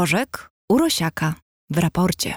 Rożek Urosiaka w raporcie.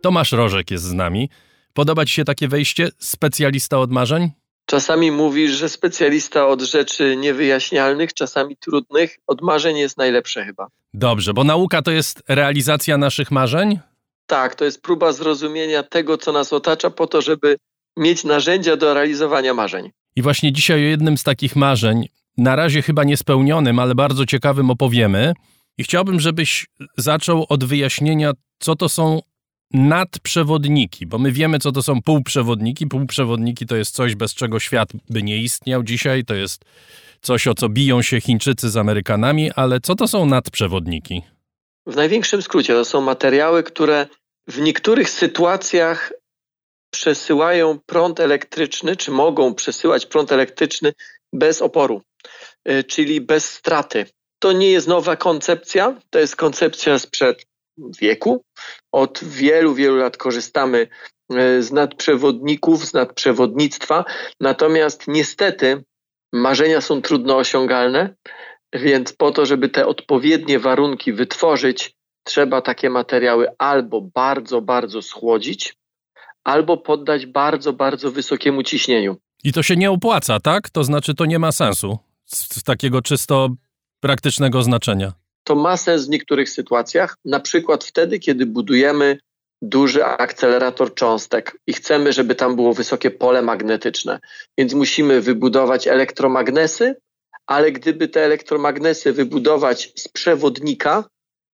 Tomasz Rożek jest z nami. Podoba Ci się takie wejście? Specjalista od marzeń? Czasami mówisz, że specjalista od rzeczy niewyjaśnialnych, czasami trudnych, od marzeń jest najlepsze chyba. Dobrze, bo nauka to jest realizacja naszych marzeń? Tak, to jest próba zrozumienia tego, co nas otacza, po to, żeby mieć narzędzia do realizowania marzeń. I właśnie dzisiaj o jednym z takich marzeń, na razie chyba niespełnionym, ale bardzo ciekawym opowiemy. I chciałbym, żebyś zaczął od wyjaśnienia, co to są nadprzewodniki, bo my wiemy, co to są półprzewodniki. Półprzewodniki to jest coś, bez czego świat by nie istniał dzisiaj. To jest coś, o co biją się Chińczycy z Amerykanami, ale co to są nadprzewodniki? W największym skrócie to są materiały, które w niektórych sytuacjach przesyłają prąd elektryczny, czy mogą przesyłać prąd elektryczny bez oporu, y, czyli bez straty. To nie jest nowa koncepcja, to jest koncepcja sprzed wieku. Od wielu, wielu lat korzystamy y, z nadprzewodników, z nadprzewodnictwa, natomiast niestety marzenia są trudno osiągalne, więc po to, żeby te odpowiednie warunki wytworzyć, trzeba takie materiały albo bardzo, bardzo schłodzić, albo poddać bardzo, bardzo wysokiemu ciśnieniu. I to się nie opłaca, tak? To znaczy, to nie ma sensu z, z takiego czysto praktycznego znaczenia. To ma sens w niektórych sytuacjach, na przykład wtedy, kiedy budujemy duży akcelerator cząstek i chcemy, żeby tam było wysokie pole magnetyczne. Więc musimy wybudować elektromagnesy, ale gdyby te elektromagnesy wybudować z przewodnika,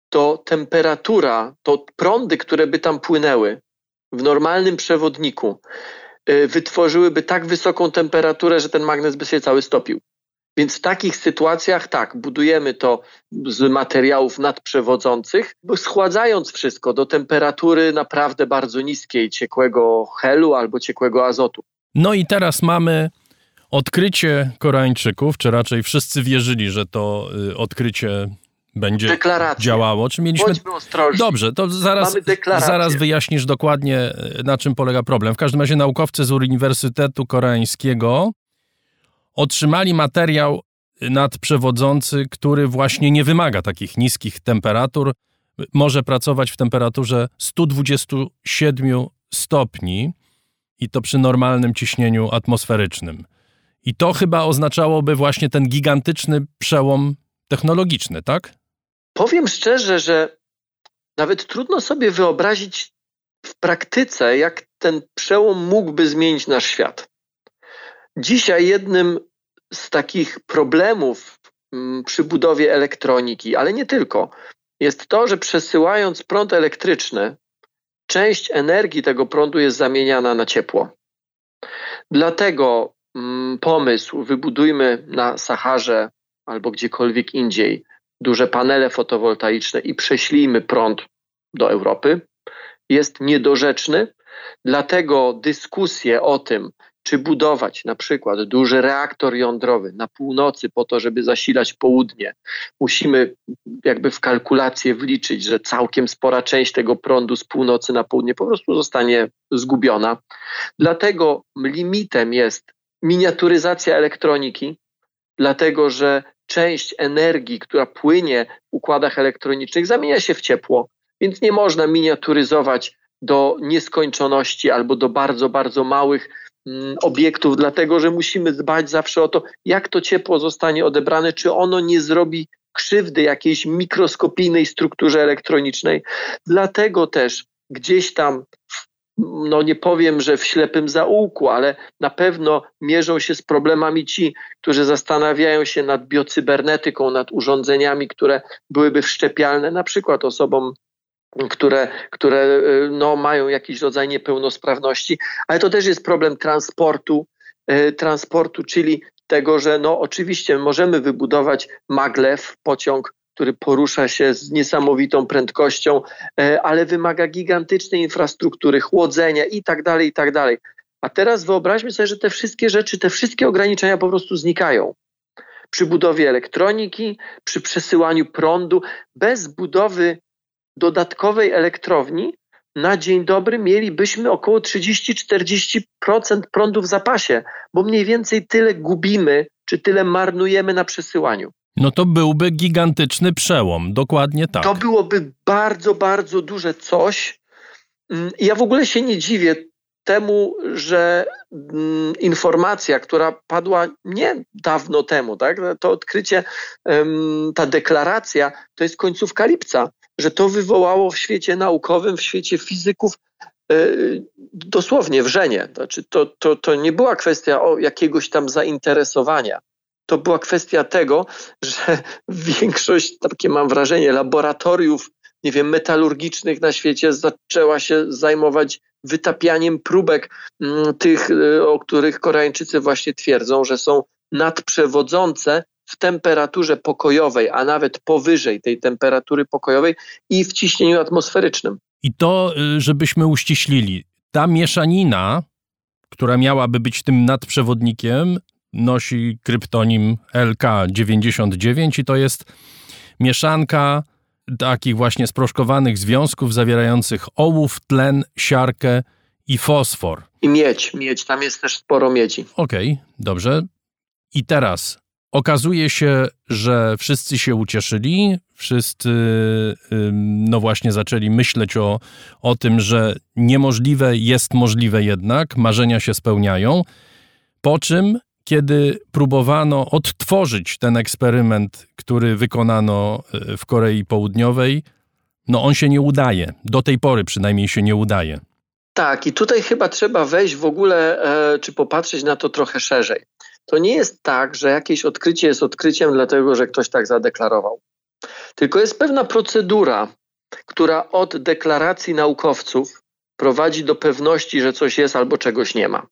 to temperatura, to prądy, które by tam płynęły w normalnym przewodniku, wytworzyłyby tak wysoką temperaturę, że ten magnes by się cały stopił. Więc w takich sytuacjach tak, budujemy to z materiałów nadprzewodzących, schładzając wszystko do temperatury naprawdę bardzo niskiej, ciekłego helu albo ciekłego azotu. No i teraz mamy odkrycie Koreańczyków, czy raczej wszyscy wierzyli, że to y, odkrycie będzie Deklaracje. działało. Czy mieliśmy... Bądźmy ostrożni. Dobrze, to zaraz, zaraz wyjaśnisz dokładnie, y, na czym polega problem. W każdym razie naukowcy z Uniwersytetu Koreańskiego otrzymali materiał nadprzewodzący, który właśnie nie wymaga takich niskich temperatur. Może pracować w temperaturze 127 stopni i to przy normalnym ciśnieniu atmosferycznym. I to chyba oznaczałoby właśnie ten gigantyczny przełom technologiczny, tak? Powiem szczerze, że nawet trudno sobie wyobrazić w praktyce, jak ten przełom mógłby zmienić nasz świat. Dzisiaj jednym z takich problemów mm, przy budowie elektroniki, ale nie tylko, jest to, że przesyłając prąd elektryczny, część energii tego prądu jest zamieniana na ciepło. Dlatego mm, pomysł wybudujmy na Saharze albo gdziekolwiek indziej duże panele fotowoltaiczne i prześlijmy prąd do Europy jest niedorzeczny. Dlatego dyskusje o tym, czy budować na przykład duży reaktor jądrowy na północy po to, żeby zasilać południe, musimy jakby w kalkulację wliczyć, że całkiem spora część tego prądu z północy na południe po prostu zostanie zgubiona. Dlatego limitem jest miniaturyzacja elektroniki, dlatego że część energii, która płynie w układach elektronicznych, zamienia się w ciepło, więc nie można miniaturyzować do nieskończoności albo do bardzo, bardzo małych mm, obiektów, dlatego że musimy dbać zawsze o to, jak to ciepło zostanie odebrane, czy ono nie zrobi krzywdy jakiejś mikroskopijnej strukturze elektronicznej. Dlatego też gdzieś tam w no nie powiem, że w ślepym zaułku, ale na pewno mierzą się z problemami ci, którzy zastanawiają się nad biocybernetyką, nad urządzeniami, które byłyby wszczepialne na przykład osobom które, które y, no, mają jakiś rodzaj niepełnosprawności, ale to też jest problem transportu, y, transportu, czyli tego, że no, oczywiście możemy wybudować maglew, pociąg który porusza się z niesamowitą prędkością, e, ale wymaga gigantycznej infrastruktury, chłodzenia i tak dalej, i tak dalej. A teraz wyobraźmy sobie, że te wszystkie rzeczy, te wszystkie ograniczenia po prostu znikają. Przy budowie elektroniki, przy przesyłaniu prądu, bez budowy dodatkowej elektrowni, na dzień dobry mielibyśmy około 30-40% prądu w zapasie, bo mniej więcej tyle gubimy, czy tyle marnujemy na przesyłaniu. No to byłby gigantyczny przełom, dokładnie tak. To byłoby bardzo, bardzo duże coś. Mm, ja w ogóle się nie dziwię temu, że mm, informacja, która padła nie dawno temu, tak? to odkrycie, ta deklaracja, to jest końcówka lipca, że to wywołało w świecie naukowym, w świecie fizyków e, dosłownie wrzenie. Znaczy to, to, to nie była kwestia o jakiegoś tam zainteresowania. To była kwestia tego, że większość, takie mam wrażenie, laboratoriów, nie wiem, metalurgicznych na świecie zaczęła się zajmować wytapianiem próbek mm, tych, y, o których Koreańczycy właśnie twierdzą, że są nadprzewodzące w temperaturze pokojowej, a nawet powyżej tej temperatury pokojowej i w ciśnieniu atmosferycznym. I to, y, żebyśmy uściślili, ta mieszanina, która miałaby być tym nadprzewodnikiem, nosi kryptonim LK99 i to jest mieszanka takich właśnie sproszkowanych związków zawierających ołów, tlen, siarkę i fosfor. I miedź, miedź, tam jest też sporo miedzi. Okej, okay, dobrze. I teraz okazuje się, że wszyscy się ucieszyli, wszyscy no właśnie zaczęli myśleć o, o tym, że niemożliwe jest możliwe jednak, marzenia się spełniają, po czym kiedy próbowano odtworzyć ten eksperyment, który wykonano e, w Korei Południowej, no on się nie udaje. Do tej pory przynajmniej się nie udaje. Tak, i tutaj chyba trzeba wejść w ogóle, e, czy popatrzeć na to trochę szerzej. To nie jest tak, że jakieś odkrycie jest odkryciem, dlatego że ktoś tak zadeklarował. Tylko jest pewna procedura, która od deklaracji naukowców prowadzi do pewności, że coś jest albo czegoś nie ma.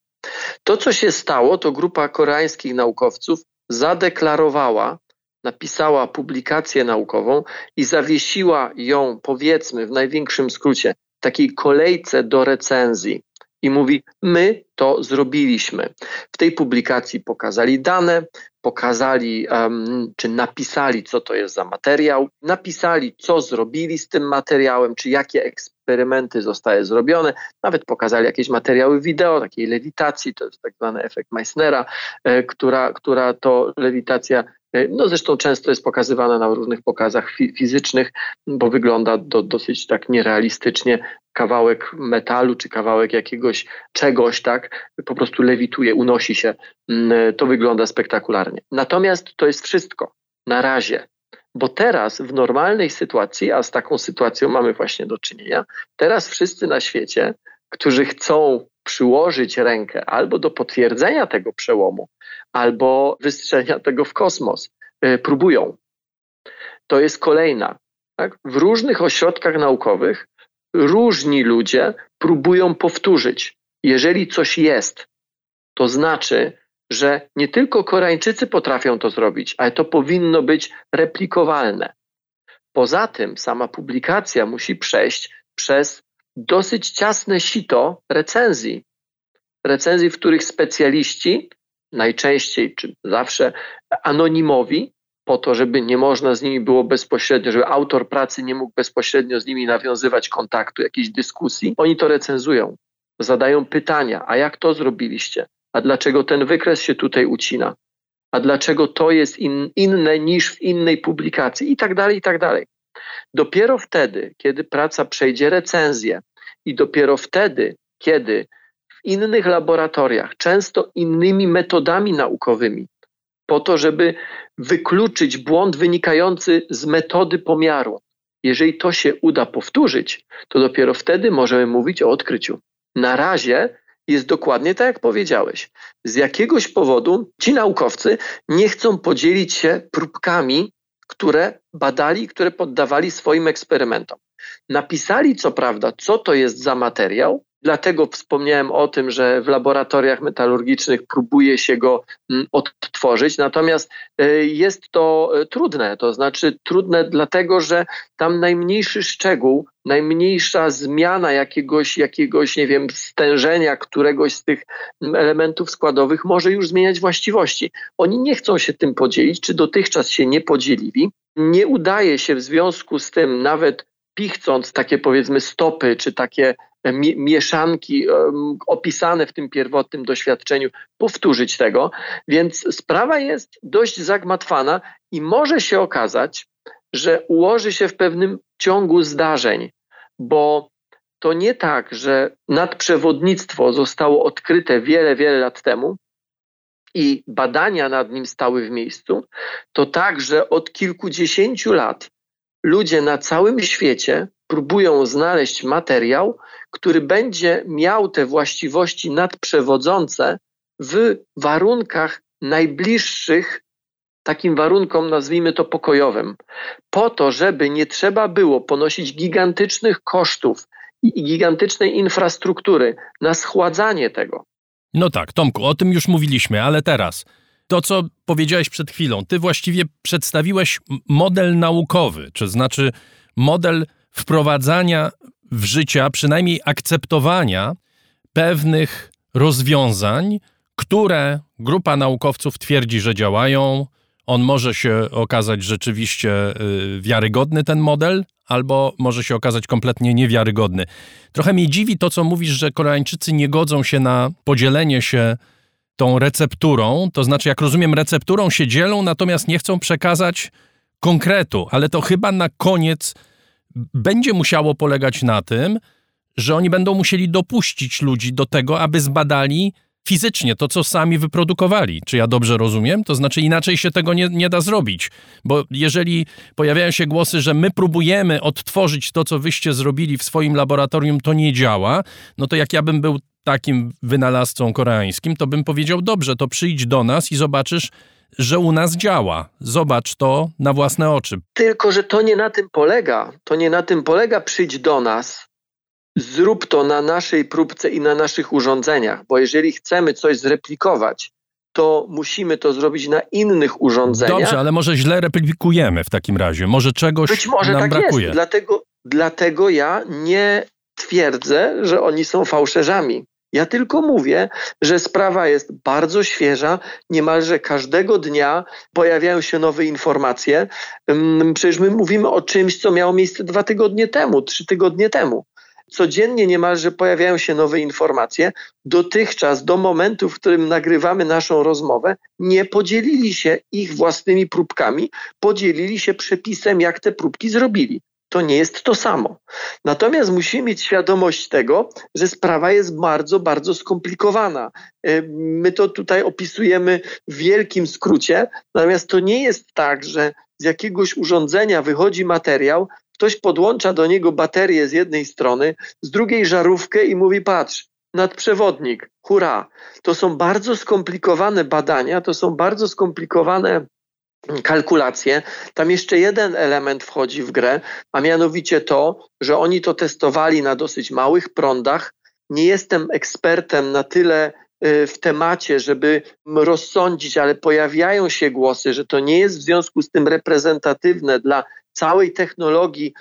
To, co się stało, to grupa koreańskich naukowców zadeklarowała, napisała publikację naukową i zawiesiła ją, powiedzmy w największym skrócie, takiej kolejce do recenzji. I mówi: My to zrobiliśmy. W tej publikacji pokazali dane, pokazali um, czy napisali, co to jest za materiał, napisali, co zrobili z tym materiałem, czy jakie eksperymenty zostały zrobione, nawet pokazali jakieś materiały wideo, takiej lewitacji, to jest tak zwany efekt Meissnera, e, która, która to lewitacja e, no zresztą często jest pokazywana na różnych pokazach fizycznych, bo wygląda do, dosyć tak nierealistycznie. Kawałek metalu czy kawałek jakiegoś czegoś, tak, po prostu lewituje, unosi się. Mm, to wygląda spektakularnie. Natomiast to jest wszystko na razie. Bo teraz w normalnej sytuacji, a z taką sytuacją mamy właśnie do czynienia, teraz wszyscy na świecie, którzy chcą przyłożyć rękę albo do potwierdzenia tego przełomu, albo wystrzelenia tego w kosmos, yy, próbują. To jest kolejna. Tak? W różnych ośrodkach naukowych różni ludzie próbują powtórzyć. Jeżeli coś jest, to znaczy, że nie tylko Koreańczycy potrafią to zrobić, ale to powinno być replikowalne. Poza tym sama publikacja musi przejść przez dosyć ciasne sito recenzji. Recenzji, w których specjaliści, najczęściej czy zawsze anonimowi, po to, żeby nie można z nimi było bezpośrednio, żeby autor pracy nie mógł bezpośrednio z nimi nawiązywać kontaktu, jakiejś dyskusji, oni to recenzują. Zadają pytania, a jak to zrobiliście? A dlaczego ten wykres się tutaj ucina? A dlaczego to jest in, inne niż w innej publikacji? I tak dalej, i tak dalej. Dopiero wtedy, kiedy praca przejdzie recenzję i dopiero wtedy, kiedy w innych laboratoriach, często innymi metodami naukowymi, po to, żeby wykluczyć błąd wynikający z metody pomiaru. Jeżeli to się uda powtórzyć, to dopiero wtedy możemy mówić o odkryciu. Na razie jest dokładnie tak, jak powiedziałeś. Z jakiegoś powodu ci naukowcy nie chcą podzielić się próbkami, które badali, które poddawali swoim eksperymentom. Napisali, co prawda, co to jest za materiał, Dlatego wspomniałem o tym, że w laboratoriach metalurgicznych próbuje się go mm, odtworzyć, natomiast e, jest to e, trudne. To znaczy trudne dlatego, że tam najmniejszy szczegół, najmniejsza zmiana jakiegoś, jakiegoś, nie wiem, stężenia któregoś z tych elementów składowych może już zmieniać właściwości. Oni nie chcą się tym podzielić, czy dotychczas się nie podzielili. Nie udaje się w związku z tym nawet pichcąc takie powiedzmy stopy, czy takie mieszanki opisane w tym pierwotnym doświadczeniu, powtórzyć tego. Więc sprawa jest dość zagmatwana i może się okazać, że ułoży się w pewnym ciągu zdarzeń, bo to nie tak, że nadprzewodnictwo zostało odkryte wiele, wiele lat temu i badania nad nim stały w miejscu, to tak, że od kilkudziesięciu lat ludzie na całym świecie próbują znaleźć materiał, który będzie miał te właściwości nadprzewodzące w warunkach najbliższych takim warunkom, nazwijmy to pokojowym, po to, żeby nie trzeba było ponosić gigantycznych kosztów i gigantycznej infrastruktury na schładzanie tego. No tak, Tomku, o tym już mówiliśmy, ale teraz to, co powiedziałeś przed chwilą, ty właściwie przedstawiłeś model naukowy, to znaczy model wprowadzania w życie, przynajmniej akceptowania pewnych rozwiązań, które grupa naukowców twierdzi, że działają. On może się okazać rzeczywiście y, wiarygodny, ten model, albo może się okazać kompletnie niewiarygodny. Trochę mnie dziwi to, co mówisz, że Koreańczycy nie godzą się na podzielenie się tą recepturą, to znaczy, jak rozumiem, recepturą się dzielą, natomiast nie chcą przekazać konkretu, ale to chyba na koniec będzie musiało polegać na tym, że oni będą musieli dopuścić ludzi do tego, aby zbadali fizycznie to, co sami wyprodukowali. Czy ja dobrze rozumiem? To znaczy, inaczej się tego nie, nie da zrobić. Bo jeżeli pojawiają się głosy, że my próbujemy odtworzyć to, co wyście zrobili w swoim laboratorium, to nie działa, no to jak ja bym był takim wynalazcą koreańskim, to bym powiedział: dobrze, to przyjdź do nas i zobaczysz, że u nas działa. Zobacz to na własne oczy. Tylko, że to nie na tym polega. To nie na tym polega przyjdź do nas, zrób to na naszej próbce i na naszych urządzeniach, bo jeżeli chcemy coś zreplikować, to musimy to zrobić na innych urządzeniach. Dobrze, ale może źle replikujemy w takim razie. Może czegoś Być może nam tak brakuje. Jest. Dlatego, dlatego ja nie twierdzę, że oni są fałszerzami. Ja tylko mówię, że sprawa jest bardzo świeża, niemalże każdego dnia pojawiają się nowe informacje. Przecież my mówimy o czymś, co miało miejsce dwa tygodnie temu, trzy tygodnie temu. Codziennie niemalże pojawiają się nowe informacje. Dotychczas, do momentu, w którym nagrywamy naszą rozmowę, nie podzielili się ich własnymi próbkami, podzielili się przepisem, jak te próbki zrobili to nie jest to samo. Natomiast musimy mieć świadomość tego, że sprawa jest bardzo, bardzo skomplikowana. E, my to tutaj opisujemy w wielkim skrócie, natomiast to nie jest tak, że z jakiegoś urządzenia wychodzi materiał, ktoś podłącza do niego baterię z jednej strony, z drugiej żarówkę i mówi: Patrz, nadprzewodnik, hurra. To są bardzo skomplikowane badania, to są bardzo skomplikowane kalkulacje. Tam jeszcze jeden element wchodzi w grę, a mianowicie to, że oni to testowali na dosyć małych prądach. Nie jestem ekspertem na tyle w temacie, żeby rozsądzić, ale pojawiają się głosy, że to nie jest w związku z tym reprezentatywne dla całej technologii,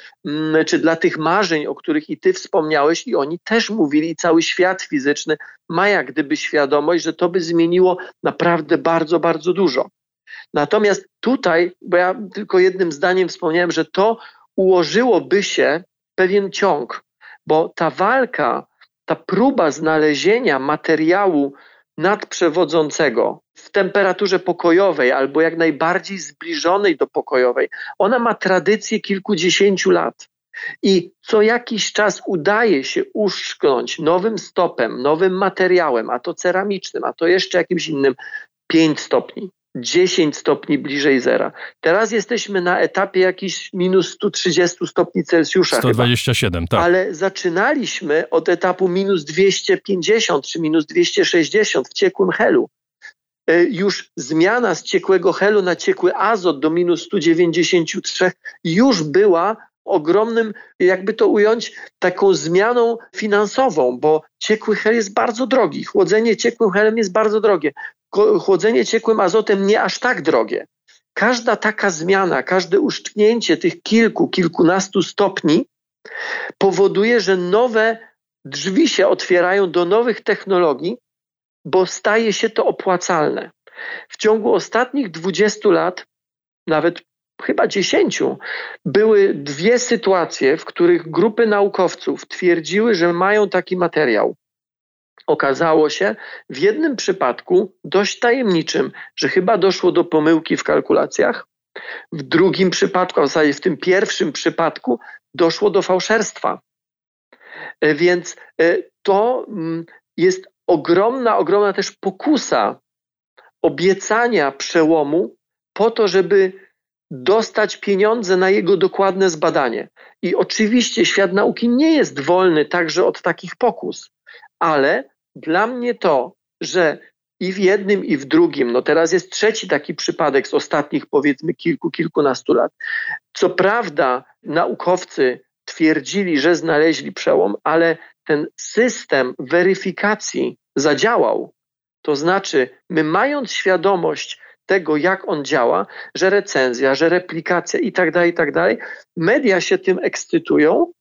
czy dla tych marzeń, o których i ty wspomniałeś, i oni też mówili, cały świat fizyczny ma jak gdyby świadomość, że to by zmieniło naprawdę bardzo, bardzo dużo. Natomiast tutaj, bo ja tylko jednym zdaniem wspomniałem, że to ułożyłoby się pewien ciąg, bo ta walka, ta próba znalezienia materiału nadprzewodzącego w temperaturze pokojowej albo jak najbardziej zbliżonej do pokojowej, ona ma tradycję kilkudziesięciu lat. I co jakiś czas udaje się uszknąć nowym stopem, nowym materiałem, a to ceramicznym, a to jeszcze jakimś innym, 5 stopni, 10 stopni bliżej zera. Teraz jesteśmy na etapie jakiś minus 130 stopni Celsjusza. 127, chyba. tak. Ale zaczynaliśmy od etapu minus 250 czy minus 260 w ciekłym helu. E, już zmiana z ciekłego helu na ciekły azot do minus 193 już była ogromnym, jakby to ująć, taką zmianą finansową, bo ciekły hel jest bardzo drogi. Chłodzenie ciekłym helem jest bardzo drogie chłodzenie ciekłym azotem nie aż tak drogie. Każda taka zmiana, każde uszczknięcie tych kilku, kilkunastu stopni powoduje, że nowe drzwi się otwierają do nowych technologii, bo staje się to opłacalne. W ciągu ostatnich 20 lat, nawet chyba dziesięciu, były dwie sytuacje, w których grupy naukowców twierdziły, że mają taki materiał. Okazało się w jednym przypadku dość tajemniczym, że chyba doszło do pomyłki w kalkulacjach. W drugim przypadku, a w zasadzie w tym pierwszym przypadku, doszło do fałszerstwa. E, więc e, to mm, jest ogromna, ogromna też pokusa obiecania przełomu po to, żeby dostać pieniądze na jego dokładne zbadanie. I oczywiście świat nauki nie jest wolny także od takich pokus, ale dla mnie to, że i w jednym, i w drugim, no teraz jest trzeci taki przypadek z ostatnich powiedzmy kilku, kilkunastu lat. Co prawda, naukowcy twierdzili, że znaleźli przełom, ale ten system weryfikacji zadziałał. To znaczy, my mając świadomość tego, jak on działa, że recenzja, że replikacja i tak dalej, i tak dalej, media się tym ekscytują,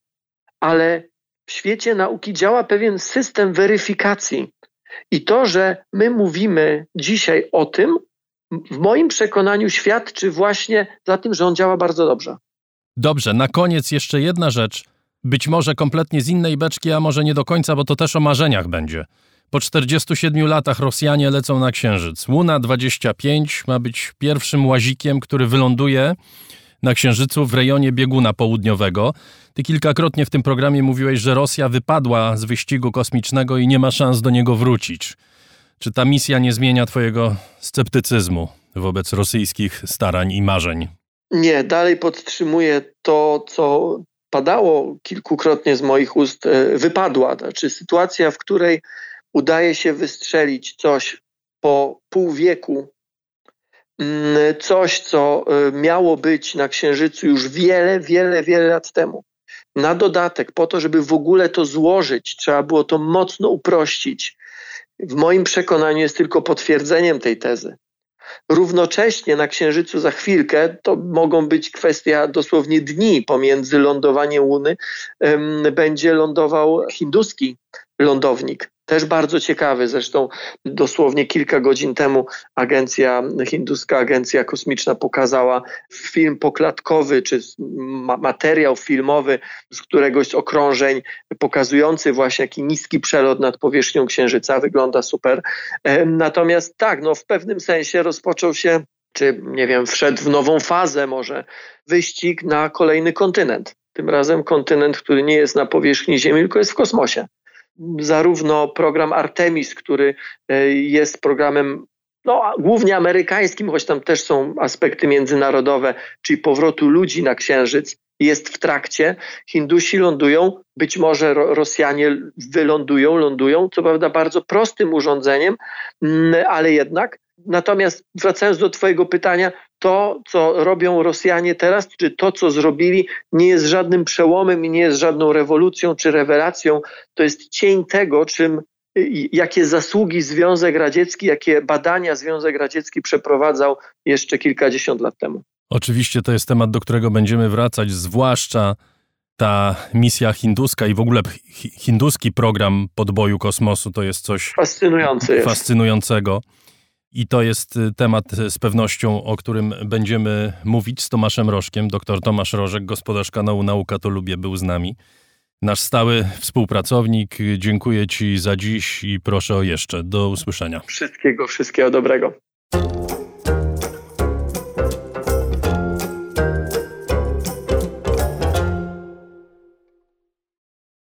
ale w świecie nauki działa pewien system weryfikacji. I to, że my mówimy dzisiaj o tym, w moim przekonaniu świadczy właśnie za tym, że on działa bardzo dobrze. Dobrze, na koniec jeszcze jedna rzecz. Być może kompletnie z innej beczki, a może nie do końca, bo to też o marzeniach będzie. Po 47 latach Rosjanie lecą na Księżyc. Luna 25 ma być pierwszym łazikiem, który wyląduje na Księżycu w rejonie bieguna południowego. Ty kilkakrotnie w tym programie mówiłeś, że Rosja wypadła z wyścigu kosmicznego i nie ma szans do niego wrócić. Czy ta misja nie zmienia Twojego sceptycyzmu wobec rosyjskich starań i marzeń? Nie, dalej podtrzymuję to, co padało kilkukrotnie z moich ust, e, wypadła. Znaczy sytuacja, w której udaje się wystrzelić coś po pół wieku, mm, coś, co e, miało być na Księżycu już wiele, wiele, wiele lat temu. Na dodatek, po to, żeby w ogóle to złożyć, trzeba było to mocno uprościć. W moim przekonaniu jest tylko potwierdzeniem tej tezy. Równocześnie na Księżycu za chwilkę, to mogą być kwestia dosłownie dni pomiędzy lądowaniem Łuny, będzie lądował hinduski lądownik. Też bardzo ciekawy, zresztą dosłownie kilka godzin temu agencja, hinduska agencja kosmiczna pokazała film poklatkowy, czy materiał filmowy z któregoś z okrążeń pokazujący właśnie jaki niski przelot nad powierzchnią Księżyca. Wygląda super. Natomiast tak, no w pewnym sensie rozpoczął się czy nie wiem, wszedł w nową fazę może wyścig na kolejny kontynent. Tym razem kontynent, który nie jest na powierzchni Ziemi, tylko jest w kosmosie zarówno program Artemis, który e, jest programem no, głównie amerykańskim, choć tam też są aspekty międzynarodowe, czyli powrotu ludzi na Księżyc, jest w trakcie. Hindusi lądują, być może Rosjanie wylądują, lądują, co prawda bardzo prostym urządzeniem, mm, ale jednak. Natomiast wracając do Twojego pytania, to, co robią Rosjanie teraz, czy to, co zrobili, nie jest żadnym przełomem i nie jest żadną rewolucją czy rewelacją. To jest cień tego, czym jakie zasługi Związek Radziecki, jakie badania Związek Radziecki przeprowadzał jeszcze kilkadziesiąt lat temu. Oczywiście to jest temat, do którego będziemy wracać, zwłaszcza ta misja hinduska i w ogóle hinduski program podboju kosmosu to jest coś Fascynujące fascynującego. I to jest y, temat y, z pewnością, o którym będziemy mówić z Tomaszem Rożkiem. Doktor Tomasz Rożek, gospodarz kanału Nauka to Lubię, był z nami. Nasz stały współpracownik. Dziękuję Ci za dziś i proszę o jeszcze. Do usłyszenia. Wszystkiego, wszystkiego dobrego.